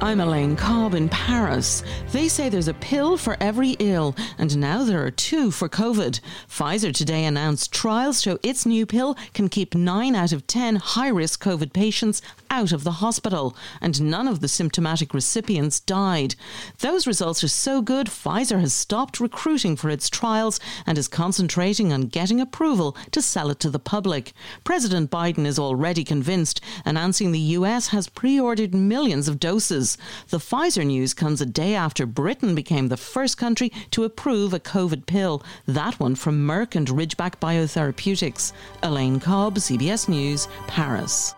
I'm Elaine Cobb in Paris. They say there's a pill for every ill, and now there are two for COVID. Pfizer today announced trials show its new pill can keep 9 out of 10 high risk COVID patients out of the hospital, and none of the symptomatic recipients died. Those results are so good, Pfizer has stopped recruiting for its trials and is concentrating on getting approval to sell it to the public. President Biden is already convinced, announcing the US has pre ordered millions of doses. The Pfizer news comes a day after Britain became the first country to approve a COVID pill, that one from Merck and Ridgeback Biotherapeutics. Elaine Cobb, CBS News, Paris.